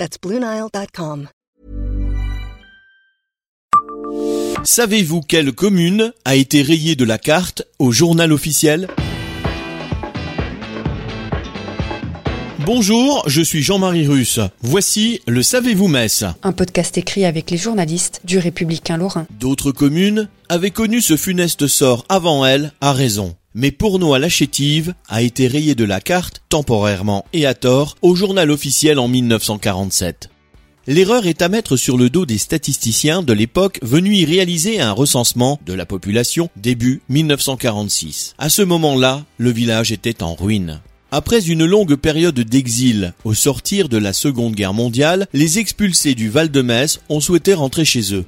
That's BlueNile.com. Savez-vous quelle commune a été rayée de la carte au journal officiel? Bonjour, je suis Jean-Marie Russe. Voici le Savez-vous Metz Un podcast écrit avec les journalistes du Républicain Lorrain. D'autres communes avaient connu ce funeste sort avant elle, à raison. Mais Pournois-la-Chétive a été rayée de la carte, temporairement et à tort, au journal officiel en 1947. L'erreur est à mettre sur le dos des statisticiens de l'époque venus y réaliser un recensement de la population début 1946. À ce moment-là, le village était en ruine. Après une longue période d'exil au sortir de la Seconde Guerre mondiale, les expulsés du Val-de-Metz ont souhaité rentrer chez eux.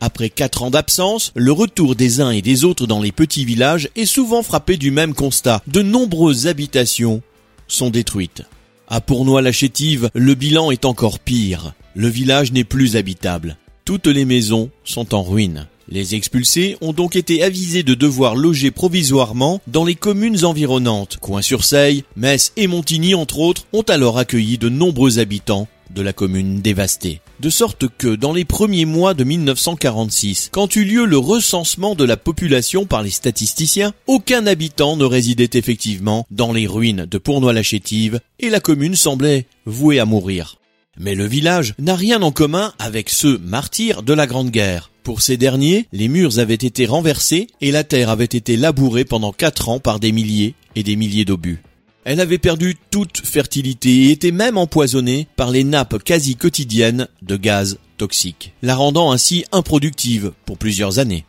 Après quatre ans d'absence, le retour des uns et des autres dans les petits villages est souvent frappé du même constat. De nombreuses habitations sont détruites. À Pournois-la-Chétive, le bilan est encore pire. Le village n'est plus habitable. Toutes les maisons sont en ruine. Les expulsés ont donc été avisés de devoir loger provisoirement dans les communes environnantes. Coin-sur-Seille, Metz et Montigny entre autres ont alors accueilli de nombreux habitants de la commune dévastée. De sorte que dans les premiers mois de 1946, quand eut lieu le recensement de la population par les statisticiens, aucun habitant ne résidait effectivement dans les ruines de Pournois-la-Chétive et la commune semblait vouée à mourir. Mais le village n'a rien en commun avec ceux martyrs de la Grande Guerre. Pour ces derniers, les murs avaient été renversés et la terre avait été labourée pendant quatre ans par des milliers et des milliers d'obus. Elle avait perdu toute fertilité et était même empoisonnée par les nappes quasi quotidiennes de gaz toxiques, la rendant ainsi improductive pour plusieurs années.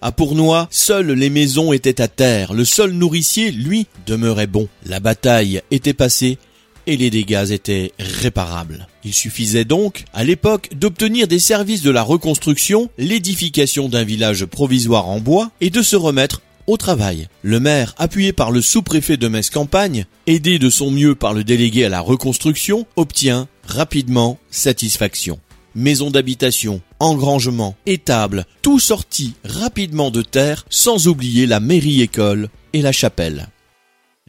À Pournois, seules les maisons étaient à terre, le sol nourricier, lui, demeurait bon. La bataille était passée et les dégâts étaient réparables. Il suffisait donc, à l'époque, d'obtenir des services de la reconstruction, l'édification d'un village provisoire en bois et de se remettre au travail. Le maire, appuyé par le sous-préfet de Metz-Campagne, aidé de son mieux par le délégué à la reconstruction, obtient rapidement satisfaction. Maisons d'habitation, engrangements, étables, tout sorti rapidement de terre, sans oublier la mairie-école et la chapelle.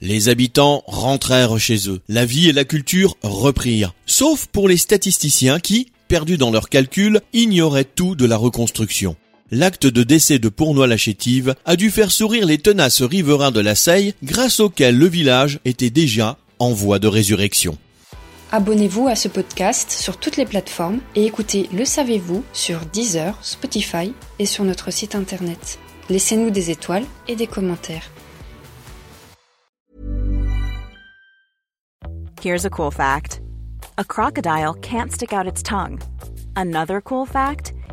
Les habitants rentrèrent chez eux. La vie et la culture reprirent. Sauf pour les statisticiens qui, perdus dans leurs calculs, ignoraient tout de la reconstruction. L'acte de décès de Pournois-la-Chétive a dû faire sourire les tenaces riverains de la Seille, grâce auquel le village était déjà en voie de résurrection. Abonnez-vous à ce podcast sur toutes les plateformes et écoutez Le Savez-vous sur Deezer, Spotify et sur notre site internet. Laissez-nous des étoiles et des commentaires. Here's a cool fact a crocodile can't stick out its tongue. Another cool fact